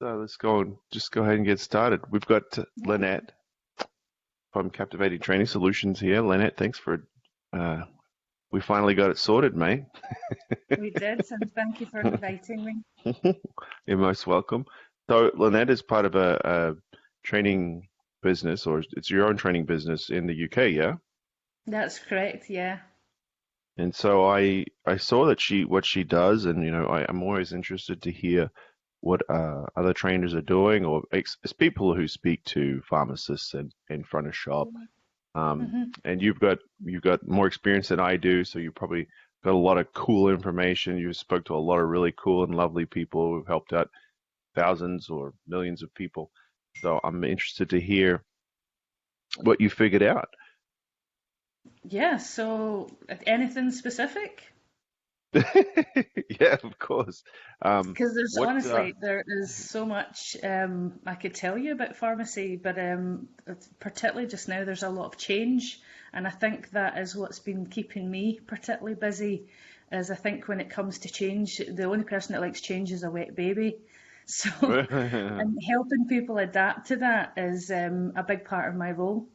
So let's go and just go ahead and get started. We've got Lynette from Captivating Training Solutions here. Lynette, thanks for uh, we finally got it sorted, mate. we did, and thank you for inviting me. You're most welcome. So Lynette is part of a, a, training business, or it's your own training business in the UK, yeah? That's correct, yeah. And so I I saw that she what she does, and you know I, I'm always interested to hear what uh, other trainers are doing, or it's people who speak to pharmacists and in front of shop. Um, mm-hmm. And you've got you've got more experience than I do, so you probably got a lot of cool information. You spoke to a lot of really cool and lovely people who've helped out thousands or millions of people. So I'm interested to hear what you figured out. Yeah. So anything specific? yeah, of course. Because um, there's what, honestly uh, there is so much um, I could tell you about pharmacy, but um, particularly just now there's a lot of change, and I think that is what's been keeping me particularly busy. Is I think when it comes to change, the only person that likes change is a wet baby. So, and helping people adapt to that is um, a big part of my role.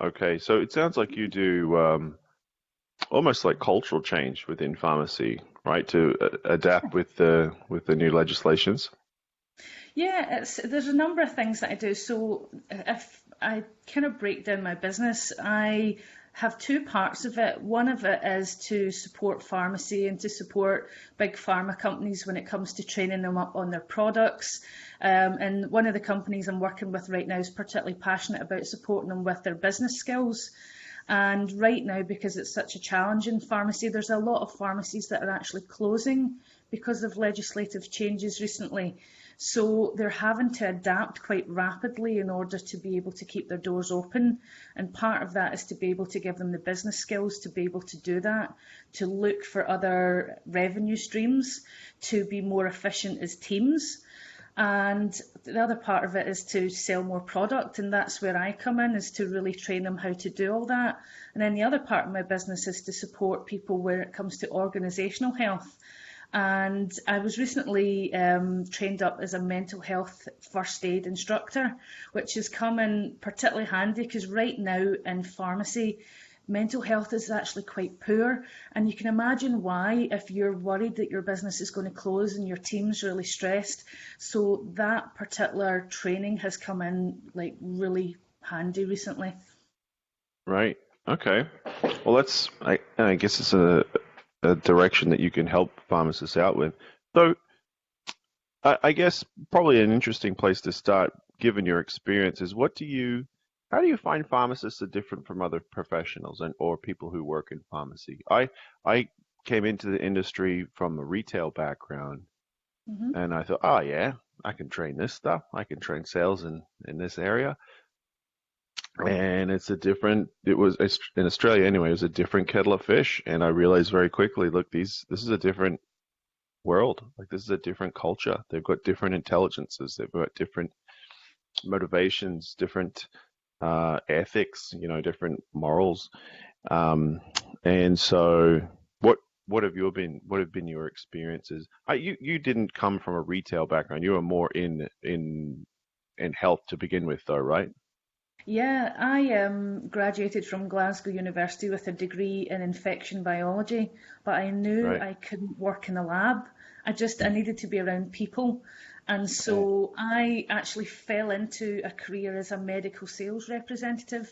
Okay, so it sounds like you do um, almost like cultural change within pharmacy, right? To uh, adapt with the with the new legislations. Yeah, there's a number of things that I do. So if I kind of break down my business, I have two parts of it. One of it is to support pharmacy and to support big pharma companies when it comes to training them up on their products. Um, and one of the companies I'm working with right now is particularly passionate about supporting them with their business skills. And right now, because it's such a challenge in pharmacy, there's a lot of pharmacies that are actually closing because of legislative changes recently. So they're having to adapt quite rapidly in order to be able to keep their doors open. And part of that is to be able to give them the business skills to be able to do that, to look for other revenue streams, to be more efficient as teams. And the other part of it is to sell more product, and that's where I come in, is to really train them how to do all that. And then the other part of my business is to support people where it comes to organisational health. And I was recently um, trained up as a mental health first aid instructor, which has come in particularly handy because right now in pharmacy, mental health is actually quite poor. And you can imagine why if you're worried that your business is going to close and your team's really stressed. So that particular training has come in like really handy recently. Right. Okay. Well, that's, I, I guess it's a, a direction that you can help pharmacists out with. So, I, I guess probably an interesting place to start, given your experience, is what do you how do you find pharmacists are different from other professionals and or people who work in pharmacy? I I came into the industry from a retail background, mm-hmm. and I thought, oh yeah, I can train this stuff. I can train sales in in this area. And it's a different. It was in Australia anyway. It was a different kettle of fish, and I realized very quickly. Look, these this is a different world. Like this is a different culture. They've got different intelligences. They've got different motivations, different uh, ethics, you know, different morals. Um, and so, what what have you been what have been your experiences? Uh, you you didn't come from a retail background. You were more in in in health to begin with, though, right? Yeah, I um, graduated from Glasgow University with a degree in infection biology, but I knew right. I couldn't work in a lab. I just I needed to be around people, and so I actually fell into a career as a medical sales representative.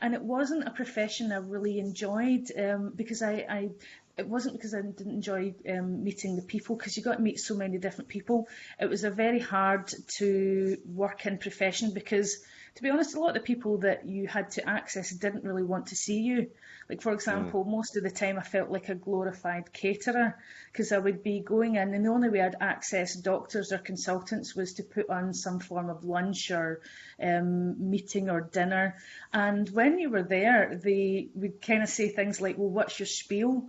And it wasn't a profession I really enjoyed um, because I, I, it wasn't because I didn't enjoy um, meeting the people because you got to meet so many different people. It was a very hard to work in profession because to be honest, a lot of the people that you had to access didn't really want to see you. Like, for example, mm. most of the time I felt like a glorified caterer because I would be going in, and the only way I'd access doctors or consultants was to put on some form of lunch or um, meeting or dinner. And when you were there, they would kind of say things like, Well, what's your spiel?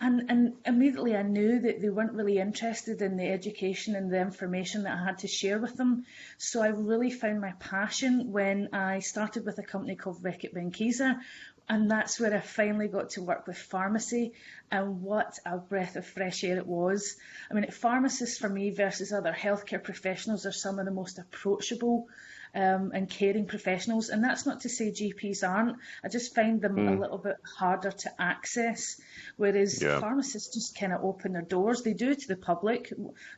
And and immediately I knew that they weren't really interested in the education and the information that I had to share with them. So I really found my passion when I started with a company called Reckitt Benckiser, and that's where I finally got to work with pharmacy and what a breath of fresh air it was. I mean, pharmacists for me versus other healthcare professionals are some of the most approachable um, and caring professionals. And that's not to say GPs aren't. I just find them mm. a little bit harder to access, whereas yeah. pharmacists just kind of open their doors. They do to the public.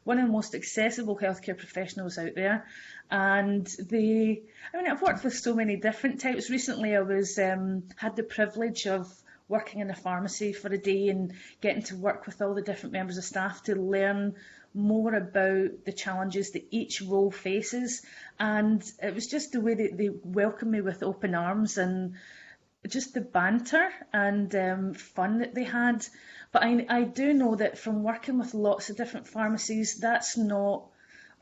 One of the most accessible healthcare professionals out there. And they, I mean, I've worked with so many different types. Recently, I was um, had the privilege of working in a pharmacy for a day and getting to work with all the different members of staff to learn more about the challenges that each role faces. And it was just the way that they welcomed me with open arms and just the banter and um, fun that they had. But I, I do know that from working with lots of different pharmacies, that's not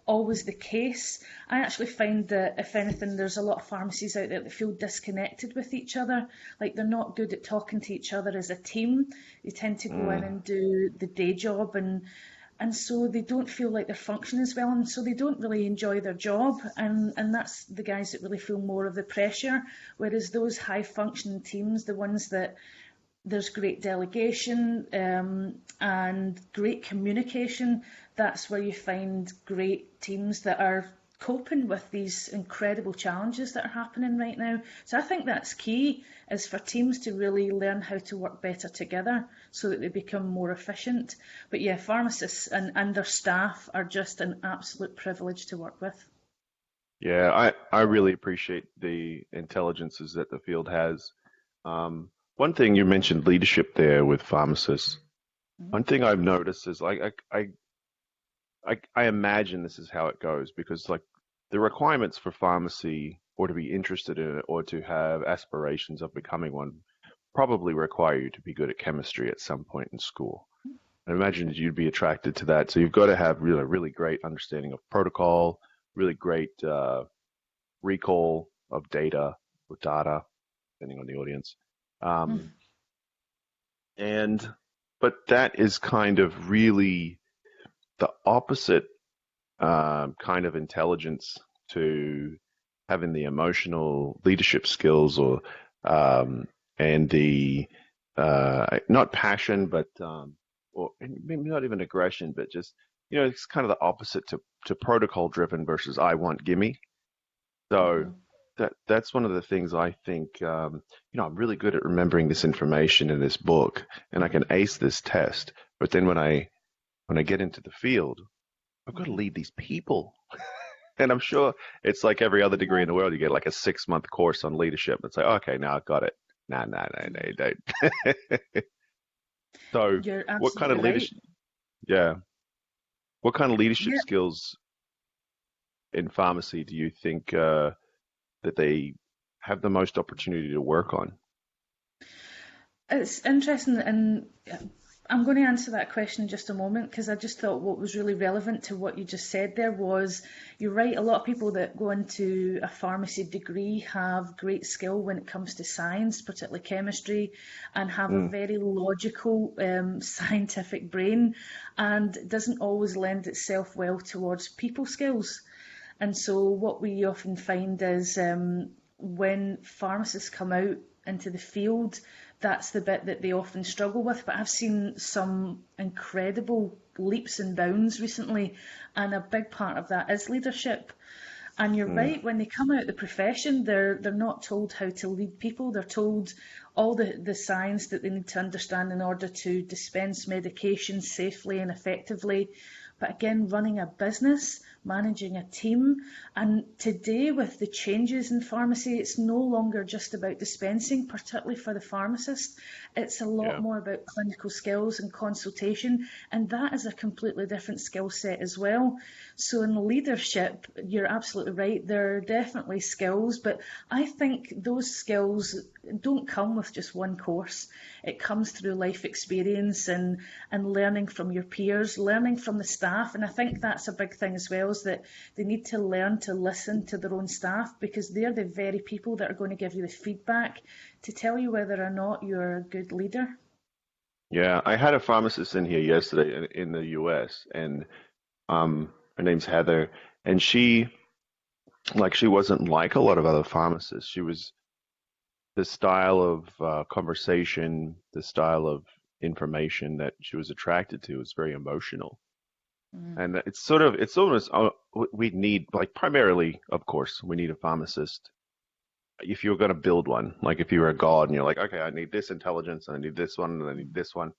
always the case. I actually find that, if anything, there's a lot of pharmacies out there that feel disconnected with each other. Like they're not good at talking to each other as a team. They tend to go mm. in and do the day job and and so they don't feel like they're functioning as well, and so they don't really enjoy their job, and and that's the guys that really feel more of the pressure. Whereas those high functioning teams, the ones that there's great delegation um, and great communication, that's where you find great teams that are coping with these incredible challenges that are happening right now. So I think that's key is for teams to really learn how to work better together so that they become more efficient. But yeah, pharmacists and, and their staff are just an absolute privilege to work with. Yeah, I, I really appreciate the intelligences that the field has. Um, one thing you mentioned leadership there with pharmacists. Mm-hmm. One thing I've noticed is like I, I I, I imagine this is how it goes because like the requirements for pharmacy or to be interested in it or to have aspirations of becoming one probably require you to be good at chemistry at some point in school. I imagine you'd be attracted to that. So you've got to have really, really great understanding of protocol, really great uh, recall of data or data, depending on the audience. Um, mm. And, but that is kind of really the opposite uh, kind of intelligence to having the emotional leadership skills or um, and the uh, not passion but um, or maybe not even aggression but just you know it's kind of the opposite to, to protocol driven versus I want gimme so mm-hmm. that that's one of the things I think um, you know I'm really good at remembering this information in this book and I can ace this test but then when I when I get into the field, I've got to lead these people. and I'm sure it's like every other degree in the world. You get like a six month course on leadership. It's like, okay, now I've got it. Nah, nah, nah, nah, don't. so, what kind of leadership? Right. Yeah. What kind of leadership yeah. skills in pharmacy do you think uh, that they have the most opportunity to work on? It's interesting, and I'm going to answer that question in just a moment because I just thought what was really relevant to what you just said there was you're right, a lot of people that go into a pharmacy degree have great skill when it comes to science, particularly chemistry, and have mm. a very logical um, scientific brain and doesn't always lend itself well towards people skills. And so what we often find is um, when pharmacists come out into the field, that's the bit that they often struggle with. But I've seen some incredible leaps and bounds recently, and a big part of that is leadership. And you're mm. right, when they come out of the profession, they're they're not told how to lead people. They're told all the, the science that they need to understand in order to dispense medication safely and effectively. But again, running a business, managing a team. And today, with the changes in pharmacy, it's no longer just about dispensing, particularly for the pharmacist. It's a lot yeah. more about clinical skills and consultation, and that is a completely different skill set as well. So, in leadership, you're absolutely right. There are definitely skills, but I think those skills don't come with just one course. It comes through life experience and, and learning from your peers, learning from the staff. And I think that's a big thing as well, is that they need to learn to listen to their own staff because they're the very people that are going to give you the feedback to tell you whether or not you're a good leader. Yeah, I had a pharmacist in here yesterday in, the US, and um, her name's Heather, and she, like, she wasn't like a lot of other pharmacists. She was the style of uh, conversation, the style of information that she was attracted to was very emotional. Mm. And it's sort of, it's almost, uh, we need, like, primarily, of course, we need a pharmacist. If you're going to build one, like if you were a god and you're like, okay, I need this intelligence and I need this one and I need this one,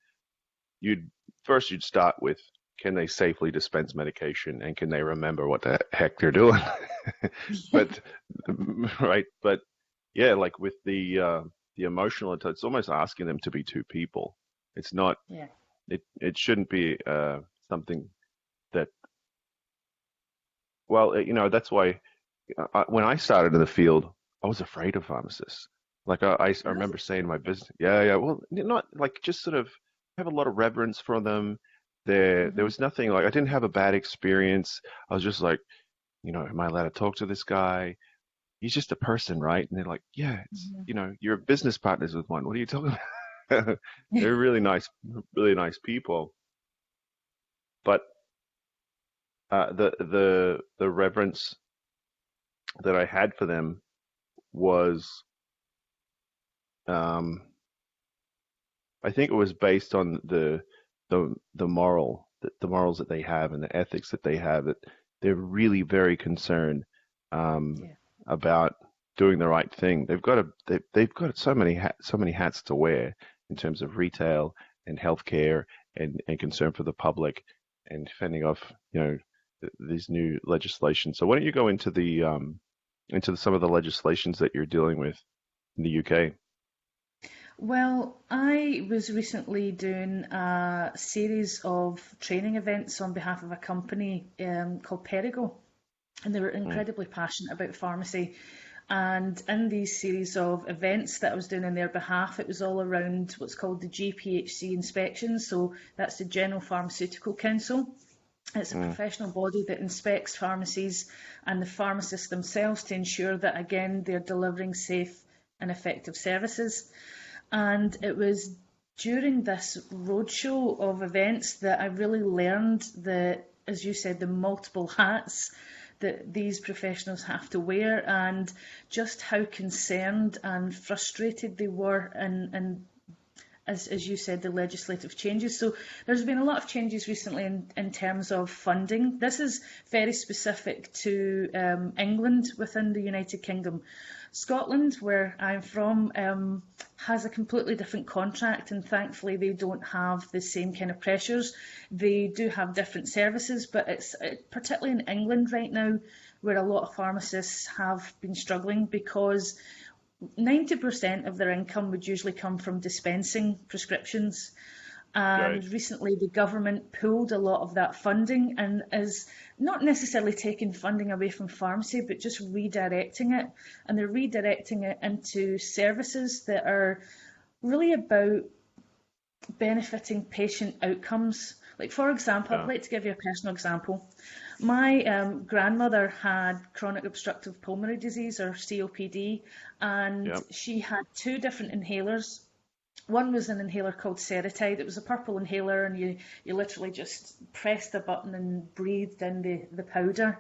you'd first you'd start with can they safely dispense medication and can they remember what the heck they're doing? but right, but yeah, like with the uh, the emotional, it's almost asking them to be two people. It's not. Yeah. It it shouldn't be uh, something that. Well, you know that's why I, when I started in the field, I was afraid of pharmacists. Like I, I, I remember saying in my business, yeah, yeah. Well, not like just sort of have a lot of reverence for them. There, Mm-hmm. there was nothing like I didn't have a bad experience. I was just like, you know, am I allowed to talk to this guy? He's just a person, right? And they're like, yeah, it's, Mhm. you know, you're business partners with one. What are you talking about? they're really nice, really nice people. But uh, the the the reverence that I had for them was, um, I think it was based on the the the moral the, the morals that they have and the ethics that they have that they're really very concerned um, Yeah. About doing the right thing. They've got a they, they've got so many so many hats to wear in terms of retail and healthcare and and concern for the public and fending off you know th- these new legislation. So why don't you go into the um, into some of the legislations that you're dealing with in the UK? Well, I was recently doing a series of training events on behalf of a company um, called Perrigo, and they were mm. incredibly passionate about pharmacy. And in these series of events that I was doing on their behalf, it was all around what's called the GPHC inspections. So that's the General Pharmaceutical Council. It's a mm. professional body that inspects pharmacies and the pharmacists themselves to ensure that, again, they're delivering safe and effective services. And it was during this roadshow of events that I really learned the, as you said, the multiple hats that these professionals have to wear and just how concerned and frustrated they were and, and as, as you said, the legislative changes. So there's been a lot of changes recently in, in terms of funding. This is very specific to um, England within the United Kingdom. Scotland, where I'm from, um, has a completely different contract, and thankfully they don't have the same kind of pressures. They do have different services, but it's it, particularly in England right now where a lot of pharmacists have been struggling because 90% of their income would usually come from dispensing prescriptions. And Right. recently, the government pulled a lot of that funding and is not necessarily taking funding away from pharmacy, but just redirecting it. And they're redirecting it into services that are really about benefiting patient outcomes. Like, for example, Yeah. I'd like to give you a personal example. My um, grandmother had chronic obstructive pulmonary disease or COPD, and Yep. she had two different inhalers. One was an inhaler called Seretide. It was a purple inhaler, and you, you literally just pressed a button and breathed in the, the powder.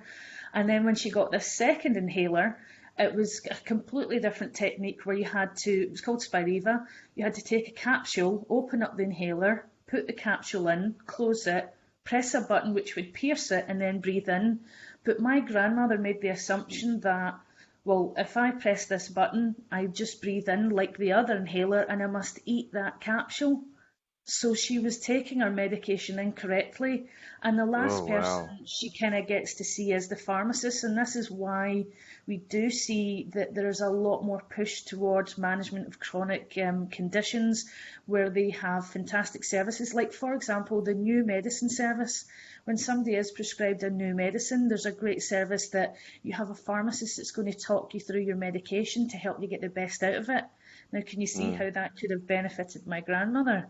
And then when she got this second inhaler, it was a completely different technique where you had to, it was called Spiriva, you had to take a capsule, open up the inhaler, put the capsule in, close it, press a button which would pierce it, and then breathe in. But my grandmother made the assumption that, well, if I press this button, I just breathe in like the other inhaler and I must eat that capsule. So she was taking her medication incorrectly. And the last Oh, person wow. she kind of gets to see is the pharmacist. And this is why we do see that there's a lot more push towards management of chronic um, conditions where they have fantastic services. Like, for example, the new medicine service. When somebody is prescribed a new medicine, there's a great service that you have a pharmacist that's going to talk you through your medication to help you get the best out of it. Now, can you see how that could have benefited my grandmother?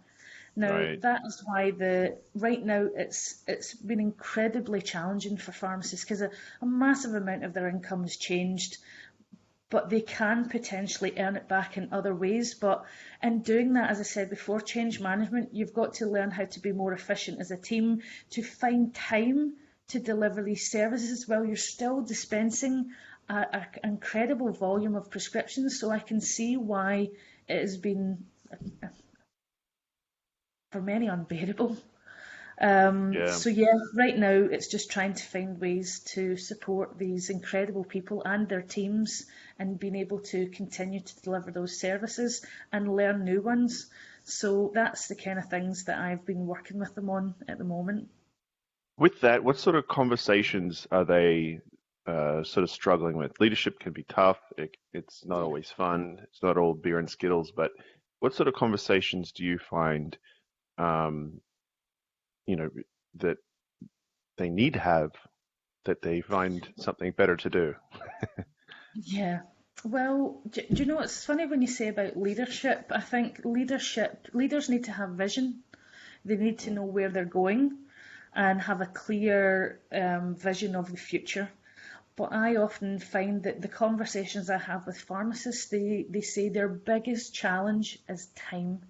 Now Right. that is why the right now it's it's been incredibly challenging for pharmacists because a, a massive amount of their income has changed but they can potentially earn it back in other ways. But in doing that, as I said before, change management, you've got to learn how to be more efficient as a team, to find time to deliver these services while you're still dispensing an incredible volume of prescriptions. So I can see why it has been, for many, unbearable. Um, yeah. So yeah, right now it's just trying to find ways to support these incredible people and their teams and being able to continue to deliver those services and learn new ones. So that's the kind of things that I've been working with them on at the moment. With that, what sort of conversations are they uh, sort of struggling with? Leadership can be tough. It, it's not always fun. It's not all beer and skittles. But what sort of conversations do you find um, you know that they need to have that they find something better to do. yeah. Well, do, do, you know it's funny when you say about leadership? I think leadership leaders need to have vision. They need to know where they're going and have a clear um, vision of the future. But I often find that the conversations I have with pharmacists, they, they say their biggest challenge is time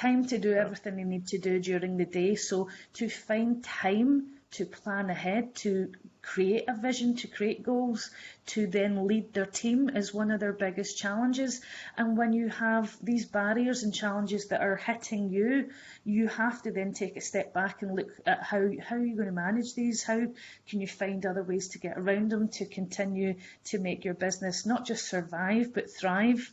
time to do everything they need to do during the day. So to find time to plan ahead, to create a vision, to create goals, to then lead their team is one of their biggest challenges. And when you have these barriers and challenges that are hitting you, you have to then take a step back and look at how, how are you going to manage these? How can you find other ways to get around them to continue to make your business not just survive, but thrive?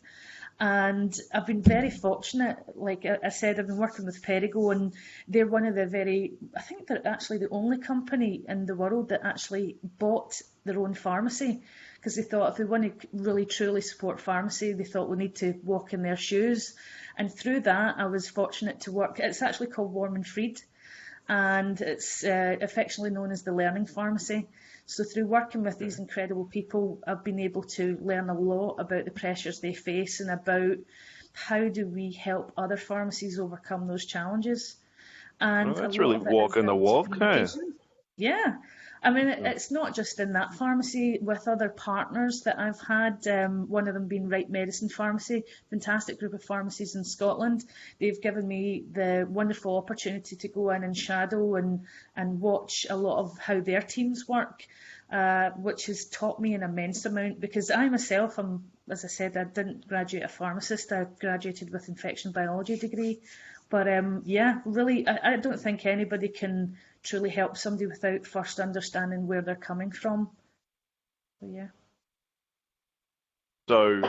And I've been very fortunate. Like I said, I've been working with Perrigo, and they're one of the very, I think they're actually the only company in the world that actually bought their own pharmacy because they thought if we want to really truly support pharmacy, they thought we need to walk in their shoes. And through that, I was fortunate to work. It's actually called Warman-Freed, and it's uh, affectionately known as the Learning Pharmacy. So through working with these incredible people, I've been able to learn a lot about the pressures they face and about how do we help other pharmacies overcome those challenges. And that's really walking the walk, huh? Yeah. I mean, it's not just in that pharmacy, with other partners that I've had, um, one of them being Right Medicine Pharmacy, fantastic group of pharmacies in Scotland. They've given me the wonderful opportunity to go in and shadow and, and watch a lot of how their teams work, uh, which has taught me an immense amount because I myself, am, as I said, I didn't graduate a pharmacist, I graduated with infection biology degree. But um, yeah, really, I, I don't think anybody can truly help somebody without first understanding where they're coming from. So, yeah. So,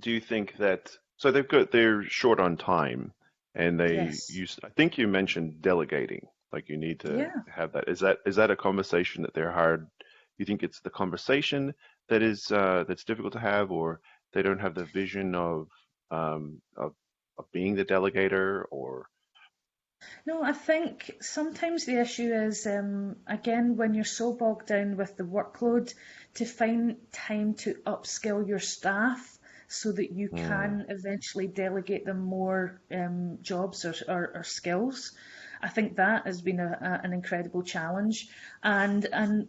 do you think that so they've got they're short on time, and they yes. use? I think you mentioned delegating. Like you need to yeah. have that. Is that is that a conversation that they're hard? You think it's the conversation that is uh, that's difficult to have, or they don't have the vision of um, of of being the delegator, or no, I think sometimes the issue is, um, again, when you're so bogged down with the workload, to find time to upskill your staff so that you mm. can eventually delegate them more um, jobs or, or, or, skills. I think that has been a, a, an incredible challenge, and and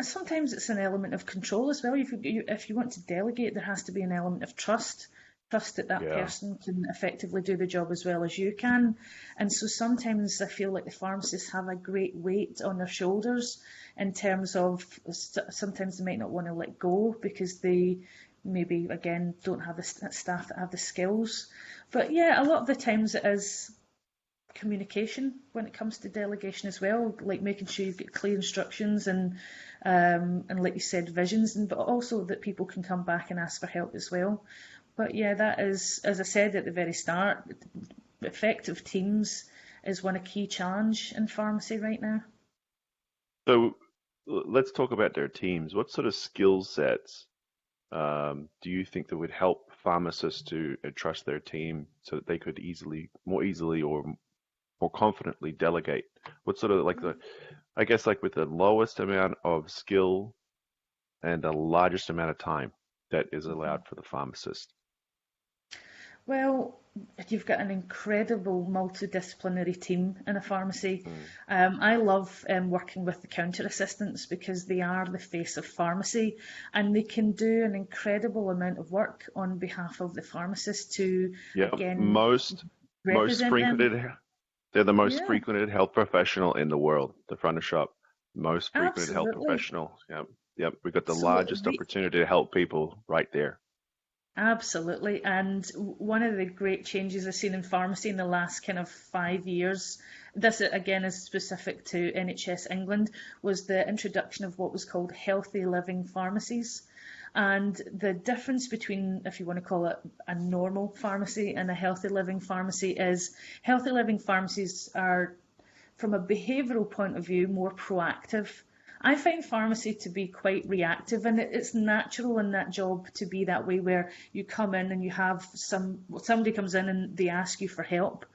sometimes it's an element of control as well. If you, if you want to delegate, there has to be an element of trust trust that that yeah. person can effectively do the job as well as you can. And so sometimes I feel like the pharmacists have a great weight on their shoulders in terms of sometimes they might not want to let go because they maybe again don't have the staff that have the skills. But yeah, a lot of the times it is communication when it comes to delegation as well, like making sure you get clear instructions and um, and like you said, visions, and but also that people can come back and ask for help as well. But yeah, that is, as I said at the very start, effective teams is one a key challenge in pharmacy right now. So let's talk about their teams. What sort of skill sets um, do you think that would help pharmacists to trust their team so that they could easily, more easily, or more confidently delegate? What sort of like the, I guess like with the lowest amount of skill and the largest amount of time that is allowed for the pharmacist? Well, you've got an incredible multidisciplinary team in a pharmacy. Mm. Um, I love um, working with the counter assistants because they are the face of pharmacy and they can do an incredible amount of work on behalf of the pharmacist to yeah, again most most frequented them. they're the most yeah. frequented health professional in the world, the front of shop. Most frequented Absolutely. health professional. Yep. Yep. We've got the so largest opportunity to help people right there. Absolutely. And one of the great changes I've seen in pharmacy in the last kind of five years, this uh, again is specific to NHS England, was the introduction of what was called healthy living pharmacies. And the difference between, if you want to call it a normal pharmacy and a healthy living pharmacy, is healthy living pharmacies are, from a behavioural point of view, more proactive I find pharmacy to be quite reactive, and it's natural in that job to be that way, where you come in and you have some somebody comes in and they ask you for help,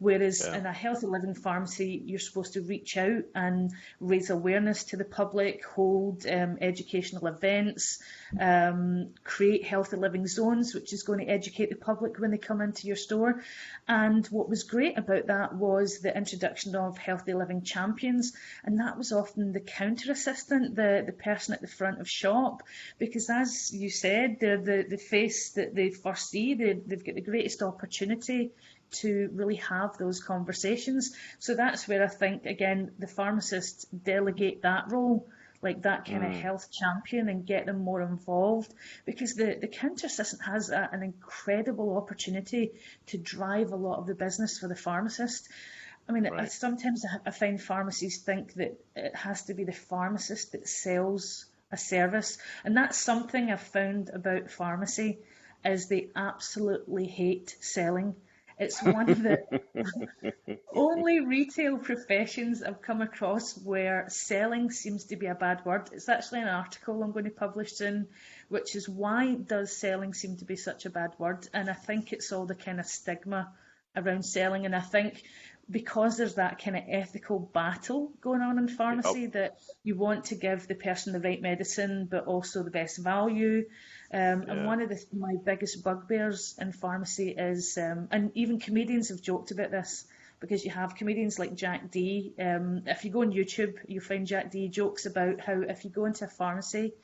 Whereas yeah. in a healthy living pharmacy, you're supposed to reach out and raise awareness to the public, hold um, educational events, um, create healthy living zones, which is going to educate the public when they come into your store. And what was great about that was the introduction of healthy living champions, and that was often the counter assistant, the, the person at the front of shop, because as you said, they're the, the face that they first see, they, they've got the greatest opportunity to really have those conversations. So that's where I think, again, the pharmacists delegate that role, like that kind mm. of health champion, and get them more involved because the, the counter assistant has a, an incredible opportunity to drive a lot of the business for the pharmacist. I mean, right. I, sometimes I find pharmacies think that it has to be the pharmacist that sells a service, and that's something I've found about pharmacy is they absolutely hate selling. It's one of the only retail professions I've come across where selling seems to be a bad word. It's actually an article I'm going to publish soon, which is why does selling seem to be such a bad word? And I think it's all the kind of stigma around selling. And I think because there's that kind of ethical battle going on in pharmacy yep. that you want to give the person the right medicine but also the best value um, yeah. And one of the, my biggest bugbears in pharmacy is, um, and even comedians have joked about this, because you have comedians like Jack Dee. Um, if you go on YouTube, you'll find Jack Dee jokes about how if you go into a pharmacy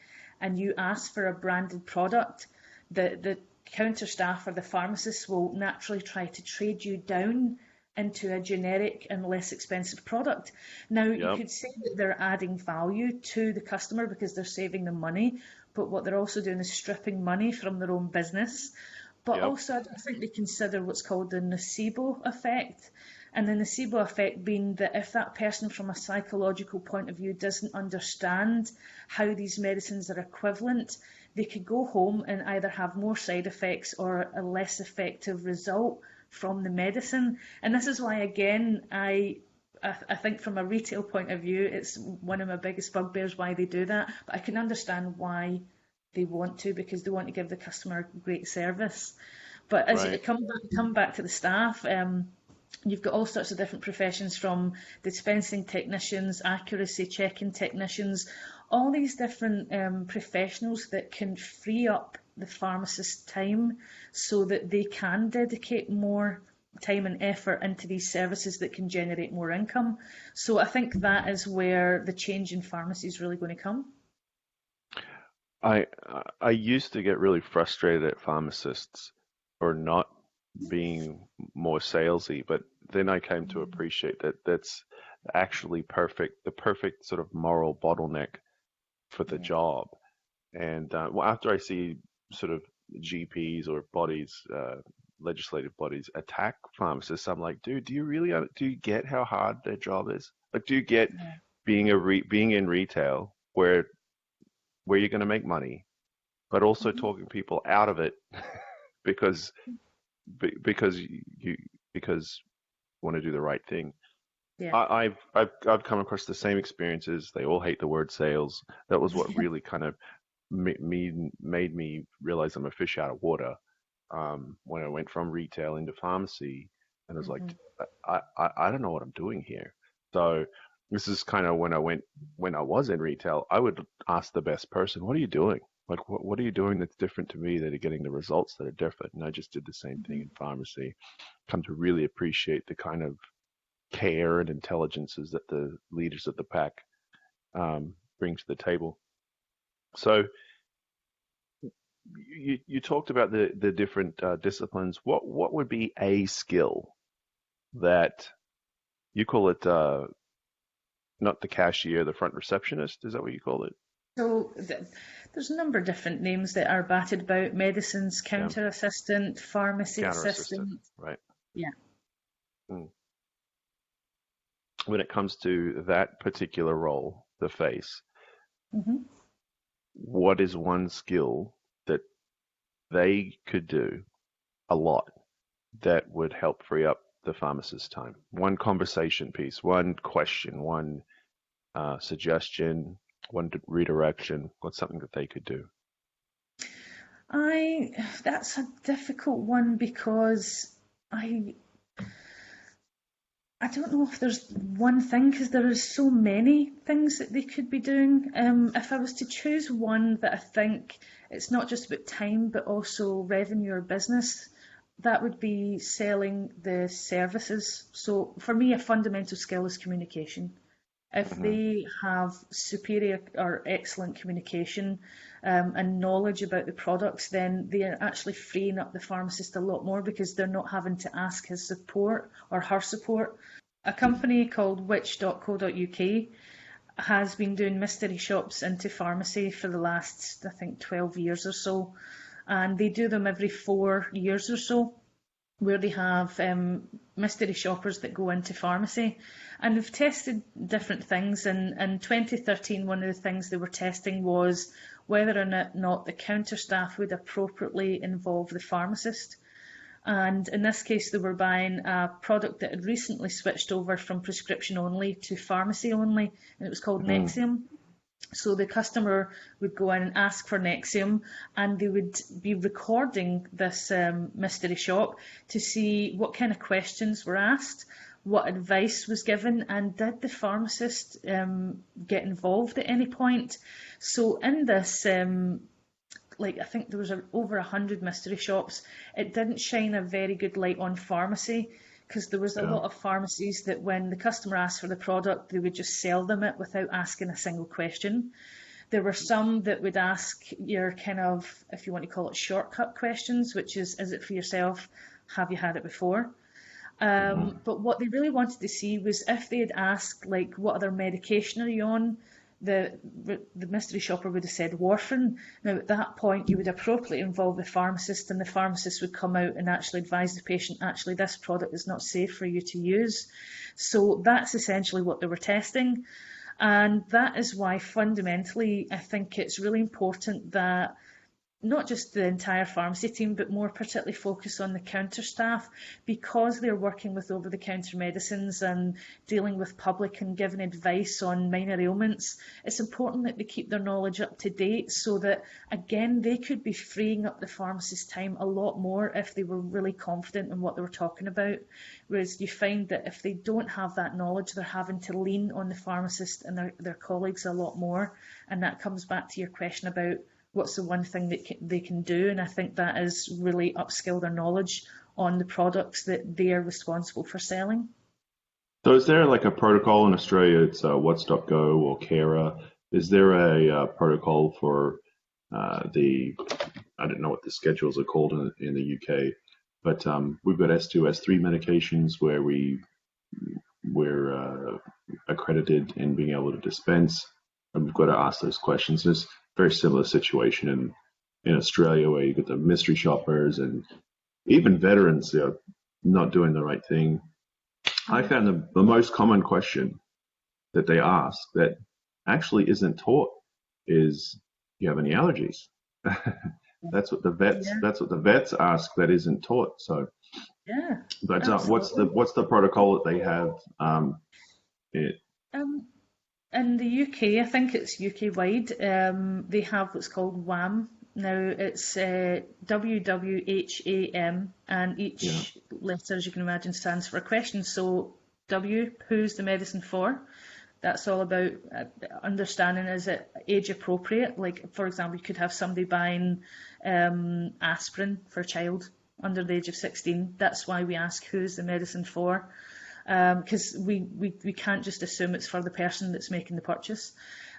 and you ask for a branded product, the, the counter staff or the pharmacist will naturally try to trade you down into a generic and less expensive product. Now, yep. you could say that they're adding value to the customer because they're saving them money, but what they're also doing is stripping money from their own business. But yep. also, I don't think they consider what's called the nocebo effect. And the nocebo effect being that if that person, from a psychological point of view, doesn't understand how these medicines are equivalent, they could go home and either have more side effects or a less effective result from the medicine. And this is why, again, I I, I, think from a retail point of view, it's one of my biggest bugbears why they do that. But I can understand why they want to because they want to give the customer great service. But as right. you come back, come back to the staff, um, you've got all sorts of different professions from dispensing technicians, accuracy checking technicians, all these different um, professionals that can free up the pharmacist's time so that they can dedicate more time and effort into these services that can generate more income. So I think that is where the change in pharmacy is really going to come. I I used to get really frustrated at pharmacists for not being more salesy, but then I came to mm. appreciate that that's actually perfect, the perfect sort of moral bottleneck for the job. And uh, well, after I see sort of GPs or bodies, uh, legislative bodies attack pharmacists, I'm like, dude, do you really do you get how hard their job is? Like, do you get yeah. being a re- being in retail where where you're going to make money, but also mm-hmm. talking people out of it because because you because you want to do the right thing. Yeah. I, have I've I've come across the same experiences. They all hate the word sales. That was what really kind of me made me realize I'm a fish out of water um, when I went from retail into pharmacy, and I was mm-hmm. like, I, I, I don't know what I'm doing here. So this is kind of when I went when I was in retail. I would ask the best person, "What are you doing? Like, what what are you doing that's different to me that are getting the results that are different? And I just did the same thing Mm-hmm. in pharmacy. Come to really appreciate the kind of care and intelligences that the leaders of the pack um, bring to the table. So you, you talked about the, the different uh, disciplines. What what would be a skill that you call it? Uh, not the cashier, the front receptionist. Is that what you call it? So th- there's a number of different names that are batted about: medicines counter assistant, pharmacy Counter assistant. assistant, right? Yeah. Mm. When it comes to that particular role, the face, hmm what is one skill they could do a lot that would help free up the pharmacist's time? One conversation piece, one question, one uh, suggestion, one redirection. What's something that they could do? I that's a difficult one because I I don't know if there's one thing because there is so many things that they could be doing. Um, if I was to choose one that I think it's not just about time but also revenue or business, that would be selling the services. So for me, a fundamental skill is communication. If they have superior or excellent communication um, and knowledge about the products, then they are actually freeing up the pharmacist a lot more because they're not having to ask his support or her support. A company called which.co.uk has been doing mystery shops into pharmacy for the last, I think, 12 years or so. And they do them every four years or so where they have um, mystery shoppers that go into pharmacy. And they've tested different things. And in 2013, one of the things they were testing was whether or not, the counter staff would appropriately involve the pharmacist. And in this case, they were buying a product that had recently switched over from prescription only to pharmacy only, and it was called Nexium. So the customer would go in and ask for Nexium, and they would be recording this um, mystery shop to see what kind of questions were asked, what advice was given, and did the pharmacist um, get involved at any point. So in this um, like I think there was a, over a hundred mystery shops. It didn't shine a very good light on pharmacy because there was a Yeah. lot of pharmacies that when the customer asked for the product, they would just sell them it without asking a single question. There were some that would ask your kind of, if you want to call it shortcut questions, which is, is it for yourself? Have you had it before? Um, But what they really wanted to see was if they had asked, like, what other medication are you on? The the mystery shopper would have said warfarin. Now, at that point, you would appropriately involve the pharmacist, and the pharmacist would come out and actually advise the patient, actually, this product is not safe for you to use. So that's essentially what they were testing. And that is why fundamentally I think it's really important that not just the entire pharmacy team, but more particularly focus on the counter staff because they're working with over the counter medicines and dealing with public and giving advice on minor ailments. It's important that they keep their knowledge up to date so that, again, they could be freeing up the pharmacist's time a lot more if they were really confident in what they were talking about. Whereas you find that if they don't have that knowledge, they're having to lean on the pharmacist and their, their colleagues a lot more. And that comes back to your question about what's the one thing that they can do. And I think that is really upskill their knowledge on the products that they are responsible for selling. So is there like a protocol in Australia? It's uh, What's.go or Carer. Is there a uh, protocol for uh, the, I don't know what the schedules are called in, in the UK, but um, we've got S2, S3 medications where we, we're uh, accredited in being able to dispense, and we've got to ask those questions. A very similar situation in, in Australia where you've got the mystery shoppers and even veterans are not doing the right thing. I found the, the most common question that they ask that actually isn't taught is, "Do you have any allergies?" that's what the vets. Yeah. That's what the vets ask. That isn't taught. So, Yeah. but uh, what's the what's the protocol that they have? Um, it, Um, in the UK, I think it's UK wide, um, they have what's called WHAM. Now it's uh, WWHAM, and each letter, as you can imagine, stands for a question. So W, who's the medicine for? That's all about uh, understanding is it age appropriate? Like, for example, you could have somebody buying um, aspirin for a child under the age of 16. That's why we ask who's the medicine for, because um, we, we, we can't just assume it's for the person that's making the purchase.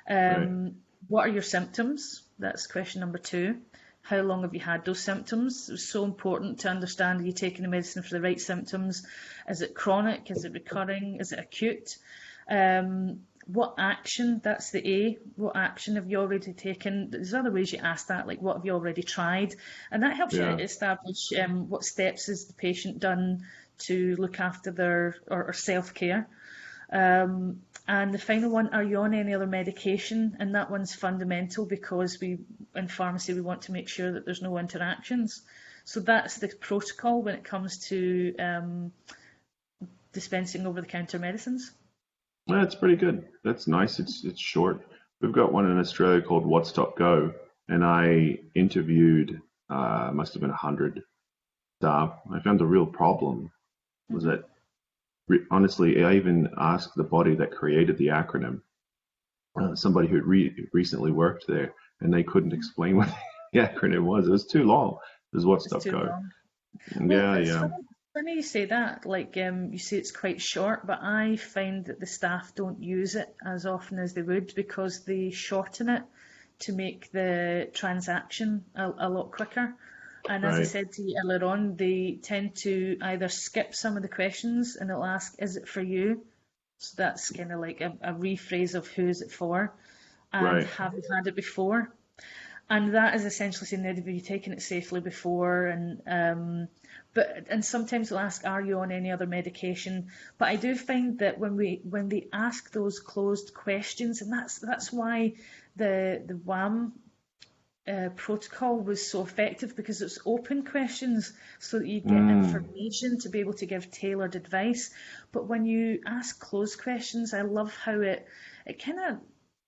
Um, right. What are your symptoms? That's question number two. How long have you had those symptoms? It's so important to understand are you taking the medicine for the right symptoms? Is it chronic? Is it recurring? Is it acute? Um, what action, that's the A, what action have you already taken? There's other ways you ask that, like what have you already tried? And that helps yeah. you establish um, what steps has the patient done to look after their or, or self care. Um, and the final one, are you on any other medication? And that one's fundamental because we, in pharmacy, we want to make sure that there's no interactions. So that's the protocol when it comes to um, dispensing over the counter medicines. Well, That's pretty good. That's nice. It's it's short. We've got one in Australia called What's Stop Go, and I interviewed uh, must have been a hundred staff. I found the real problem was that honestly, I even asked the body that created the acronym, uh, somebody who re- recently worked there, and they couldn't explain what the acronym was. It was too long. Is What's Stop Go. Yeah, yeah funny you say that. Like um, you say, it's quite short, but I find that the staff don't use it as often as they would because they shorten it to make the transaction a, a lot quicker. And as right. I said to you earlier on, they tend to either skip some of the questions and they'll ask, "Is it for you?" So that's kind of like a, a, rephrase of "Who is it for?" and right. "Have you had it before?" And that is essentially saying, "Have you taken it safely before?" and um, but and sometimes they'll ask, "Are you on any other medication?" But I do find that when we when they ask those closed questions, and that's that's why the the WWHAM uh, protocol was so effective because it's open questions so that you get mm. information to be able to give tailored advice. But when you ask closed questions, I love how it it kind of.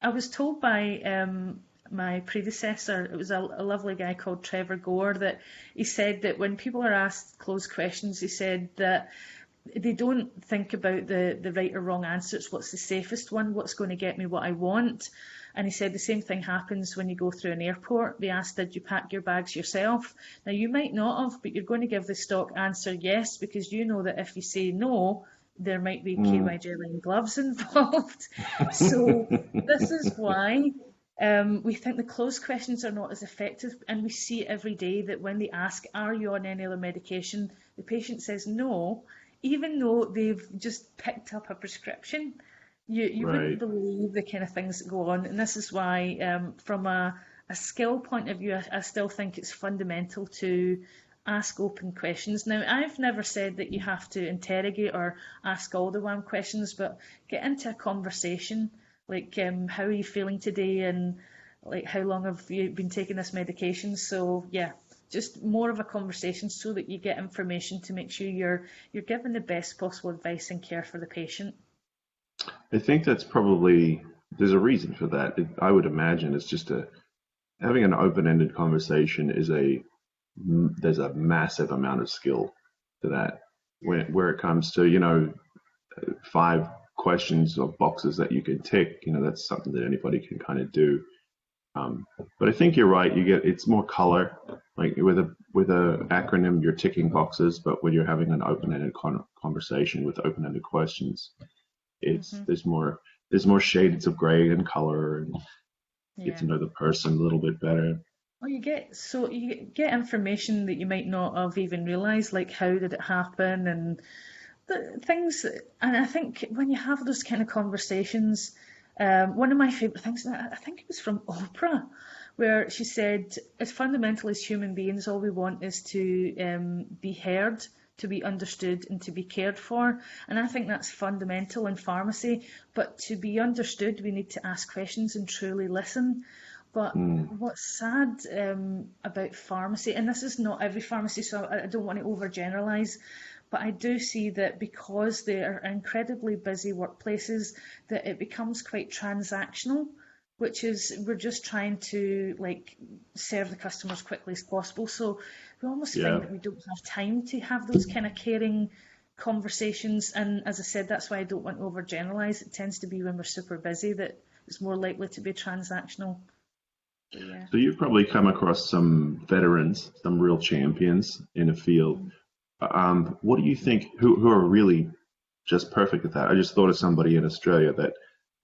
I was told by um, my predecessor, it was a, a, lovely guy called Trevor Gore, that he said that when people are asked closed questions, he said that they don't think about the, the right or wrong answers. What's the safest one? What's going to get me what I want? And he said the same thing happens when you go through an airport. They ask, did you pack your bags yourself? Now, you might not have, but you're going to give the stock answer yes, because you know that if you say no, there might be mm. KY jelly and gloves involved. so this is why um, we think the closed questions are not as effective, and we see every day that when they ask, Are you on any other medication? the patient says no, even though they've just picked up a prescription. You, you right. wouldn't believe the kind of things that go on, and this is why, um, from a, a skill point of view, I, I still think it's fundamental to ask open questions. Now, I've never said that you have to interrogate or ask all the WWHAM questions, but get into a conversation. Like um, how are you feeling today? And like how long have you been taking this medication? So yeah just more of a conversation so that you get information to make sure you're you're giving the best possible advice and care for the patient i think that's probably there's a reason for that it, i would imagine it's just a having an open-ended conversation is a there's a massive amount of skill to that when, where it comes to you know five questions or boxes that you can tick, you know, that's something that anybody can kind of do. Um, but I think you're right. You get it's more color. Like with a with a acronym, you're ticking boxes, but when you're having an open-ended con- conversation with open-ended questions, it's mm-hmm. there's more there's more shades of gray and color, and yeah. get to know the person a little bit better. Well, you get so you get information that you might not have even realised, like how did it happen, and the things, and I think when you have those kind of conversations, um, one of my favourite things, I think it was from Oprah, where she said, as fundamental as human beings, all we want is to um, be heard, to be understood, and to be cared for. And I think that's fundamental in pharmacy. But to be understood, we need to ask questions and truly listen. But mm. what's sad um, about pharmacy, and this is not every pharmacy, so I, I don't want to overgeneralize, but I do see that because they are incredibly busy workplaces, that it becomes quite transactional, which is we're just trying to like serve the customers as quickly as possible. So we almost yeah. find that we don't have time to have those kind of caring conversations. And as I said, that's why I don't want to overgeneralize. It tends to be when we're super busy that it's more likely to be transactional. yeah. So you've probably come across some veterans, some real champions in a field. Um, what do you think? Who who are really just perfect at that? I just thought of somebody in Australia that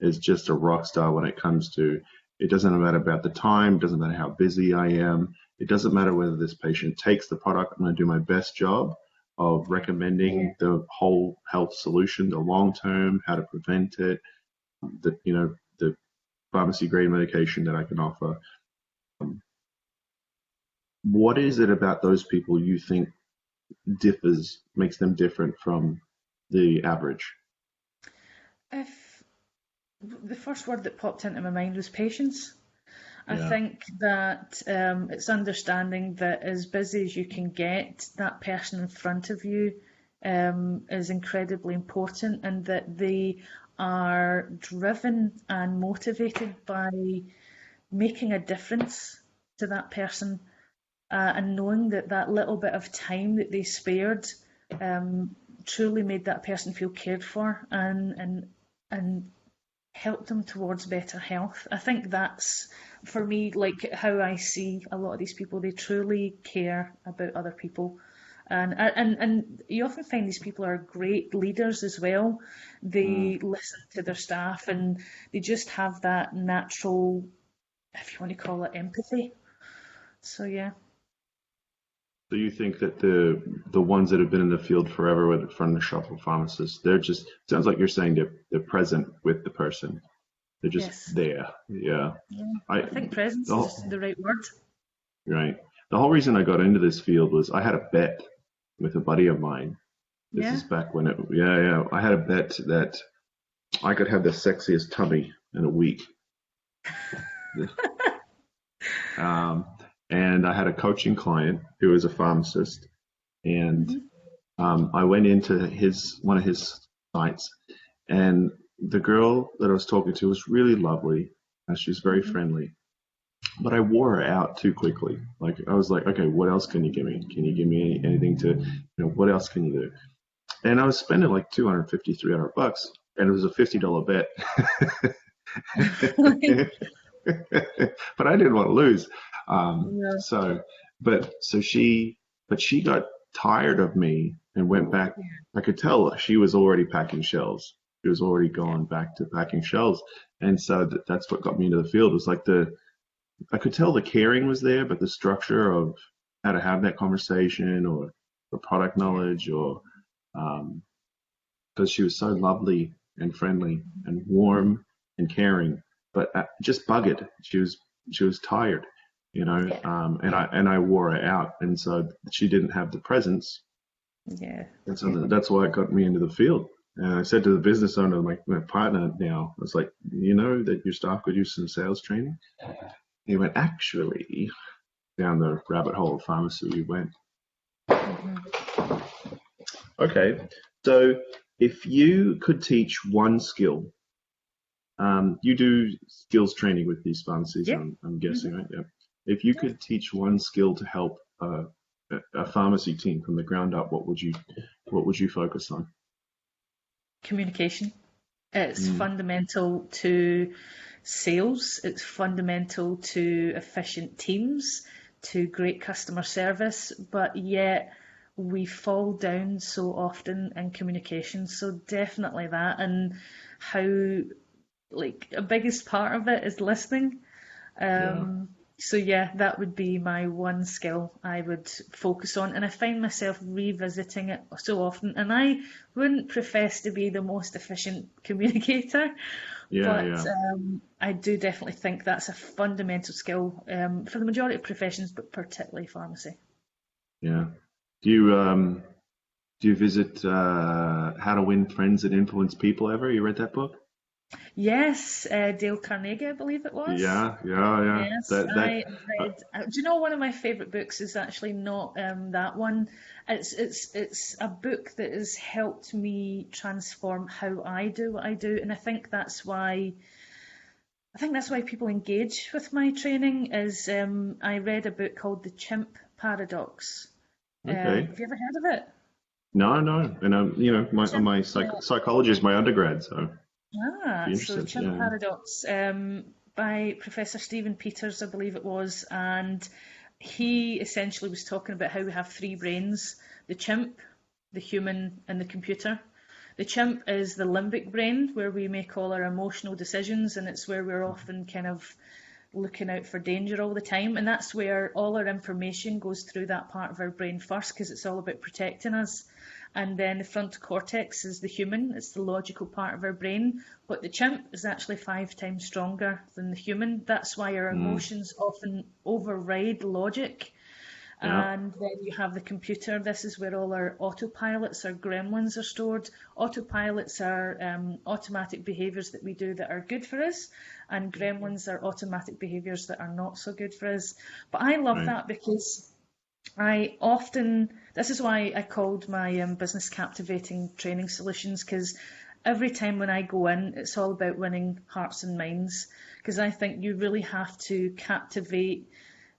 is just a rock star when it comes to. It doesn't matter about the time. Doesn't matter how busy I am. It doesn't matter whether this patient takes the product. I'm going to do my best job of recommending the whole health solution, the long term, how to prevent it, the you know the pharmacy grade medication that I can offer. Um, what is it about those people you think differs, makes them different from the average? If the first word that popped into my mind was patience. I Yeah. think that um, it's understanding that as busy as you can get, that person in front of you um, is incredibly important and that they are driven and motivated by making a difference to that person uh, and knowing that that little bit of time that they spared um, truly made that person feel cared for and and and helped them towards better health. I think that's for me like how I see a lot of these people. They truly care about other people. And, and and you often find these people are great leaders as well. They hmm. listen to their staff and they just have that natural, if you want to call it empathy. So yeah. So you think that the the ones that have been in the field forever, whether from the shop or pharmacists, they're just sounds like you're saying they're they're present with the person. They're just Yes. there. Yeah. Yeah, I, I think presence Oh. is the right word. right. The whole reason I got into this field was I had a bet with a buddy of mine. This Yeah. is back when it yeah, yeah. I had a bet that I could have the sexiest tummy in a week. um, and I had a coaching client who was a pharmacist, and um, I went into his one of his sites, and the girl that I was talking to was really lovely, and she was very Mhm. friendly, but I wore her out too quickly. Like I was like, okay, what else can you give me? Can you give me any, anything to, you know, what else can you do? And I was spending like 250, 300 bucks, and it was a fifty dollar bet. but I didn't want to lose. Um, Yeah. So, but so she, but she got tired of me and went back. I could tell she was already packing shells. She was already gone back to packing shells, and so th- that's what got me into the field. It Was like the, I could tell the caring was there, but the structure of how to have that conversation or the product knowledge or, um, because she was so lovely and friendly and warm and caring, but uh, just buggered. She was she was tired, you know, Yeah. um, and I and I wore her out, and so she didn't have the presence, Yeah. and so that's why it got me into the field. And I said to the business owner, my, my partner now, I was like, you know that your staff could use some sales training. He went, actually, down the rabbit hole of pharmacy we went. Mhm. Okay, so if you could teach one skill, um, you do skills training with these pharmacies, Yeah. I'm, I'm guessing, right? Yeah. If you could teach one skill to help uh, a, a pharmacy team from the ground up, what would you what would you focus on? Communication. It's Mm. fundamental to sales. It's fundamental to efficient teams, to great customer service, but yet we fall down so often in communication. So definitely that, and how like a biggest part of it is listening. Um, So yeah, that would be my one skill I would focus on, and I find myself revisiting it so often. And I wouldn't profess to be the most efficient communicator, Yeah, but yeah. um, I do definitely think that's a fundamental skill um, for the majority of professions, but particularly pharmacy. Yeah. Do you um do you visit uh How to Win Friends and Influence People ever? You read that book? Yes, uh, Dale Carnegie, I believe it was. Yeah, yeah, yeah. Yes, That that I read. uh, do you know one of my favourite books is actually not um, that one. It's it's it's a book that has helped me transform how I do what I do, and I think that's why. I think that's why people engage with my training. Is um, I read a book called The Chimp Paradox. Um, Okay. have you ever heard of it? No, no, and um, you know, my my psych- psychology is my undergrad, so ah, so the chimp yeah. paradox um, by Professor Stephen Peters, I believe it was, and he essentially was talking about how we have three brains: the chimp, the human, and the computer. The chimp is the limbic brain, where we make all our emotional decisions, and it's where we're often kind of looking out for danger all the time. And that's where all our information goes through that part of our brain first, because it's all about protecting us. And then the frontal cortex is the human, it's the logical part of our brain. But the chimp is actually five times stronger than the human. That's why our mm. emotions often override logic. Yeah. And then you have the computer. This is where all our autopilots, our gremlins, are stored. Autopilots are um, automatic behaviours that we do that are good for us, and gremlins are automatic behaviours that are not so good for us. But I love right. that because I often, this is why I called my um, business captivating training solutions because every time when I go in, it's all about winning hearts and minds because I think you really have to captivate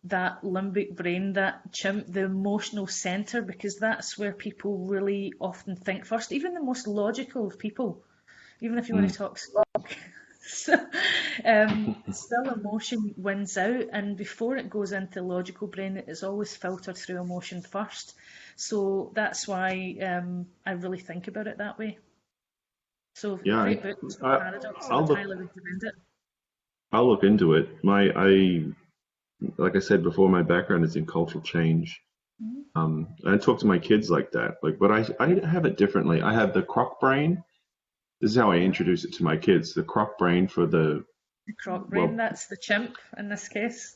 that limbic brain, that chimp, the emotional centre, because that's where people really often think first, even the most logical of people, even if you mm. want to talk slog. so, um, still emotion wins out, and before it goes into logical brain, it's always filtered through emotion first. So that's why um, I really think about it that way. So yeah, great book, I, Paradox. I'll look, highly recommend it. I'll look into it. My I like I said before, my background is in cultural change. Mm-hmm. Um, I talk to my kids like that. Like, but I I have it differently. I have the croc brain. This is how I introduce it to my kids. The croc brain for the. The croc brain. Well, that's the chimp in this case.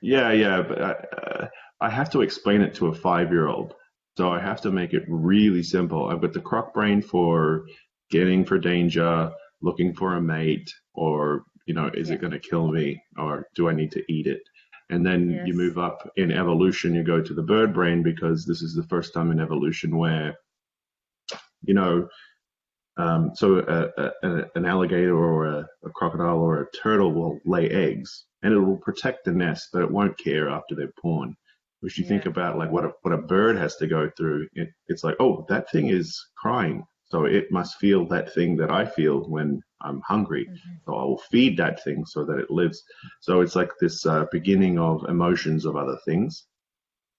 Yeah, yeah, but I, uh, I have to explain it to a five-year-old, so I have to make it really simple. I've got the croc brain for getting for danger, looking for a mate, or you know, is yeah. it going to kill me, or do I need to eat it? And then yes. you move up in evolution, you go to the bird brain because this is the first time in evolution where, you know, um, so a, a, an alligator or a, a, crocodile or a turtle will lay eggs and it will protect the nest, but it won't care after they're born. Which you yeah. think about like what a, what a bird has to go through. It, it's like, oh, that thing is crying. So it must feel that thing that I feel when I'm hungry. Mm-hmm. So I will feed that thing so that it lives. So it's like this uh, beginning of emotions of other things.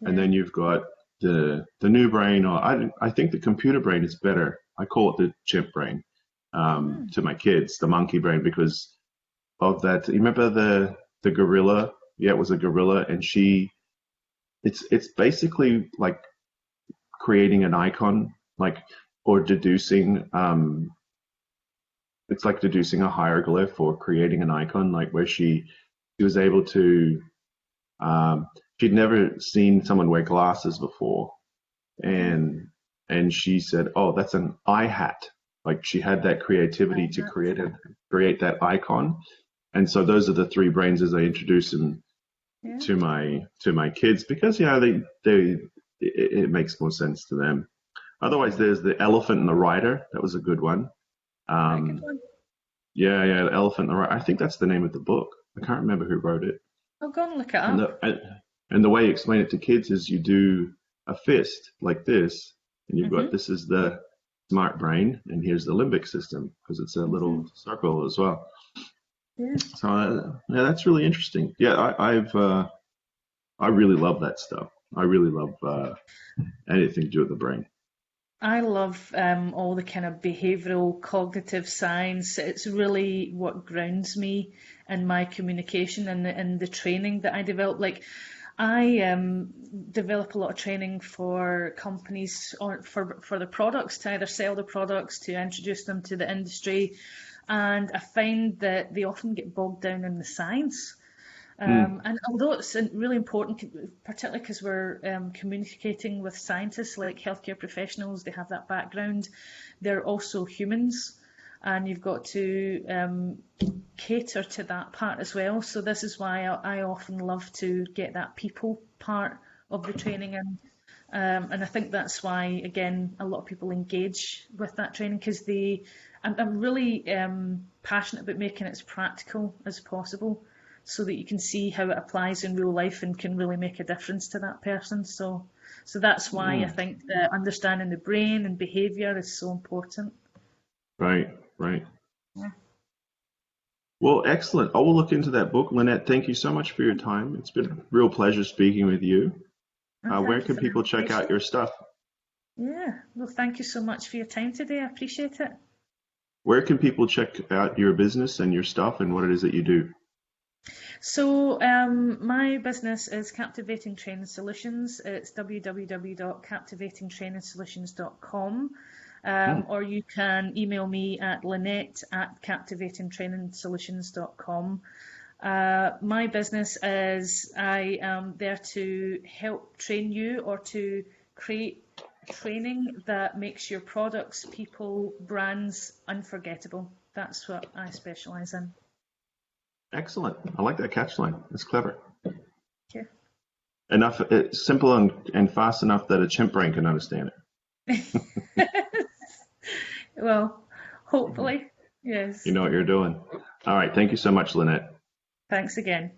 Yeah. And then you've got the the new brain, or I, I think the computer brain is better. I call it the chimp brain um, mm. to my kids, the monkey brain, because of that. You remember the the gorilla? Yeah, it was a gorilla, and she. It's it's basically like creating an icon, like or deducing um, it's like deducing a hieroglyph or creating an icon, like where she she was able to um, she'd never seen someone wear glasses before, and and she said, "Oh, that's an eye hat." Like she had that creativity to create a, create that icon, and so those are the three brains as I introduce them yeah. to my to my kids because you know they they it, it makes more sense to them. Otherwise, there's the elephant and the rider. That was a good one. Um, yeah, yeah, the elephant and the rider. I think that's the name of the book. I can't remember who wrote it. Oh, go and look it up. And the, and, and the way you explain it to kids is you do a fist like this, and you've mm-hmm. got this is the smart brain, and here's the limbic system because it's a little mm-hmm. circle as well. Yeah. So uh, yeah, that's really interesting. Yeah, I, have uh, I really love that stuff. I really love uh, anything to do with the brain. I love um, all the kind of behavioural cognitive science. It's really what grounds me in my communication and and the training that I develop. Like, I um, develop a lot of training for companies or for for the products to either sell the products to introduce them to the industry, and I find that they often get bogged down in the science. Hmm. Um, And although it's really important, particularly because we're um, communicating with scientists like healthcare professionals, they have that background, they're also humans, and you've got to um, cater to that part as well. So this is why I, I, often love to get that people part of the training in. Um, and I think that's why, again, a lot of people engage with that training because they, I'm, I'm really um, passionate about making it as practical as possible so that you can see how it applies in real life and can really make a difference to that person. So, so that's why I think that understanding the brain and behaviour is so important. Right, right. Yeah. Well, excellent. I will look into that book. Lynette, thank you so much for your time. It's been a real pleasure speaking with you. Uh, where can people check out your stuff? Yeah, well, thank you so much for your time today. I appreciate it. Where can people check out your business and your stuff and what it is that you do? So, um, my business is Captivating Training Solutions. It's www.captivatingtrainingsolutions.com. Um, or you can email me at lynette at captivatingtrainingsolutions.com. Uh, my business is I am there to help train you or to create training that makes your products, people, brands unforgettable. That's what I specialise in. Excellent. I like that catchline. It's clever. Okay. Enough, it's simple and, and fast enough that a chimp brain can understand it. Well, hopefully, mm-hmm. yes. You know what you're doing. All right. Thank you so much, Lynette. Thanks again.